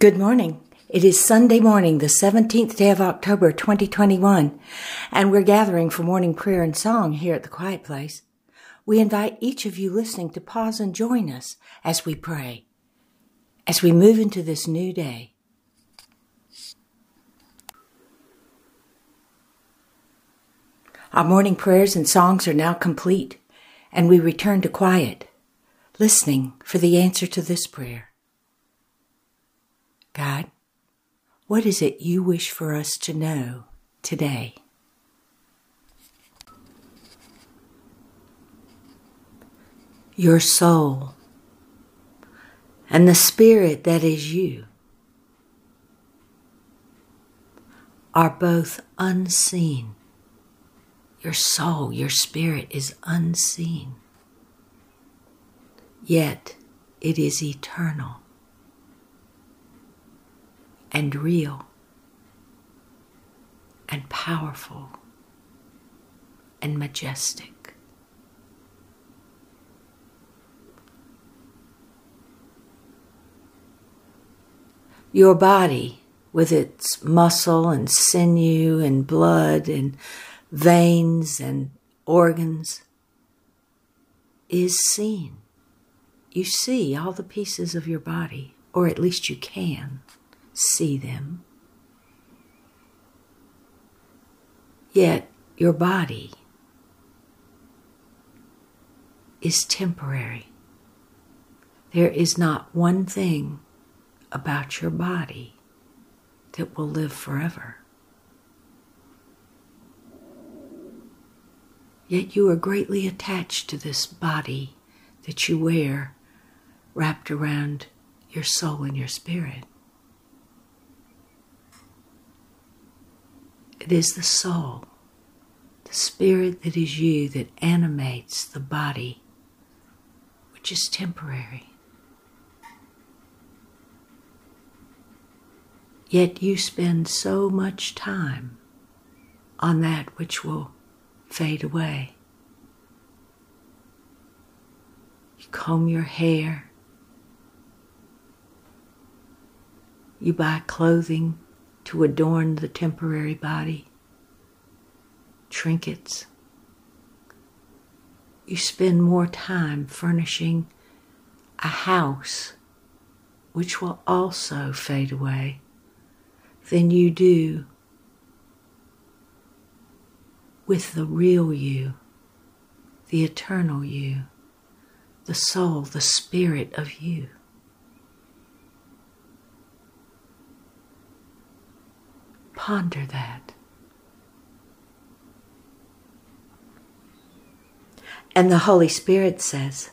Good morning. It is Sunday morning, the 17th day of October, 2021, and we're gathering for morning prayer and song here at the Quiet Place. We invite each of you listening to pause and join us as we pray, as we move into this new day. Our morning prayers and songs are now complete, and we return to quiet, listening for the answer to this prayer. God, what is it you wish for us to know today? Your soul and the spirit that is you are both unseen. Your soul, your spirit is unseen, yet it is eternal and real and powerful and majestic. Your body, with its muscle and sinew and blood and veins and organs, is seen. You see all the pieces of your body, or at least you can see them. Yet your body is temporary. There is not one thing about your body that will live forever. Yet you are greatly attached to this body that you wear wrapped around your soul and your spirit. It is the soul, the spirit that is you, that animates the body, which is temporary. Yet you spend so much time on that which will fade away. You comb your hair. You buy clothing to adorn the temporary body, trinkets. You spend more time furnishing a house which will also fade away than you do with the real you, the eternal you, the soul, the spirit of you. Ponder that. And the Holy Spirit says,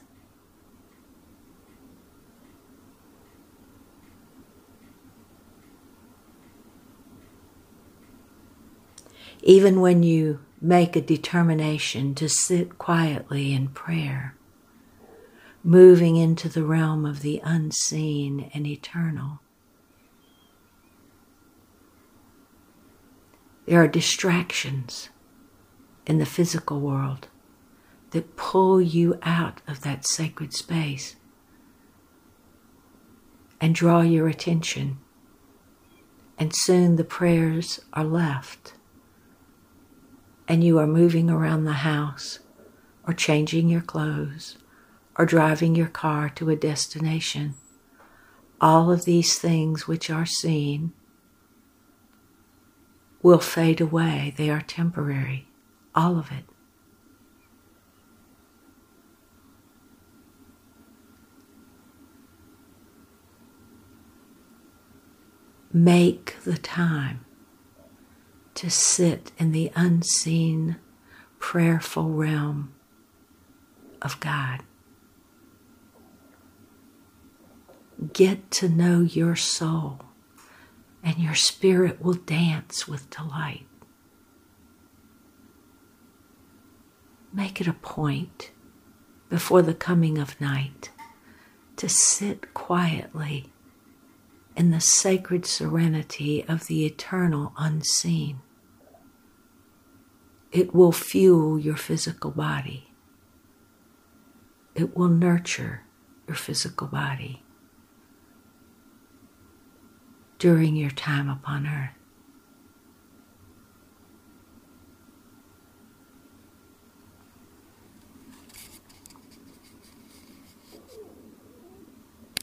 even when you make a determination to sit quietly in prayer, moving into the realm of the unseen and eternal, There are distractions in the physical world that pull you out of that sacred space and draw your attention. And soon the prayers are left, and you are moving around the house, or changing your clothes, or driving your car to a destination. All of these things which are seen will fade away. They are temporary, all of it. Make the time to sit in the unseen, prayerful realm of God. Get to know your soul and your spirit will dance with delight. Make it a point before the coming of night to sit quietly in the sacred serenity of the eternal unseen. It will fuel your physical body. It will nurture your physical body. During your time upon earth.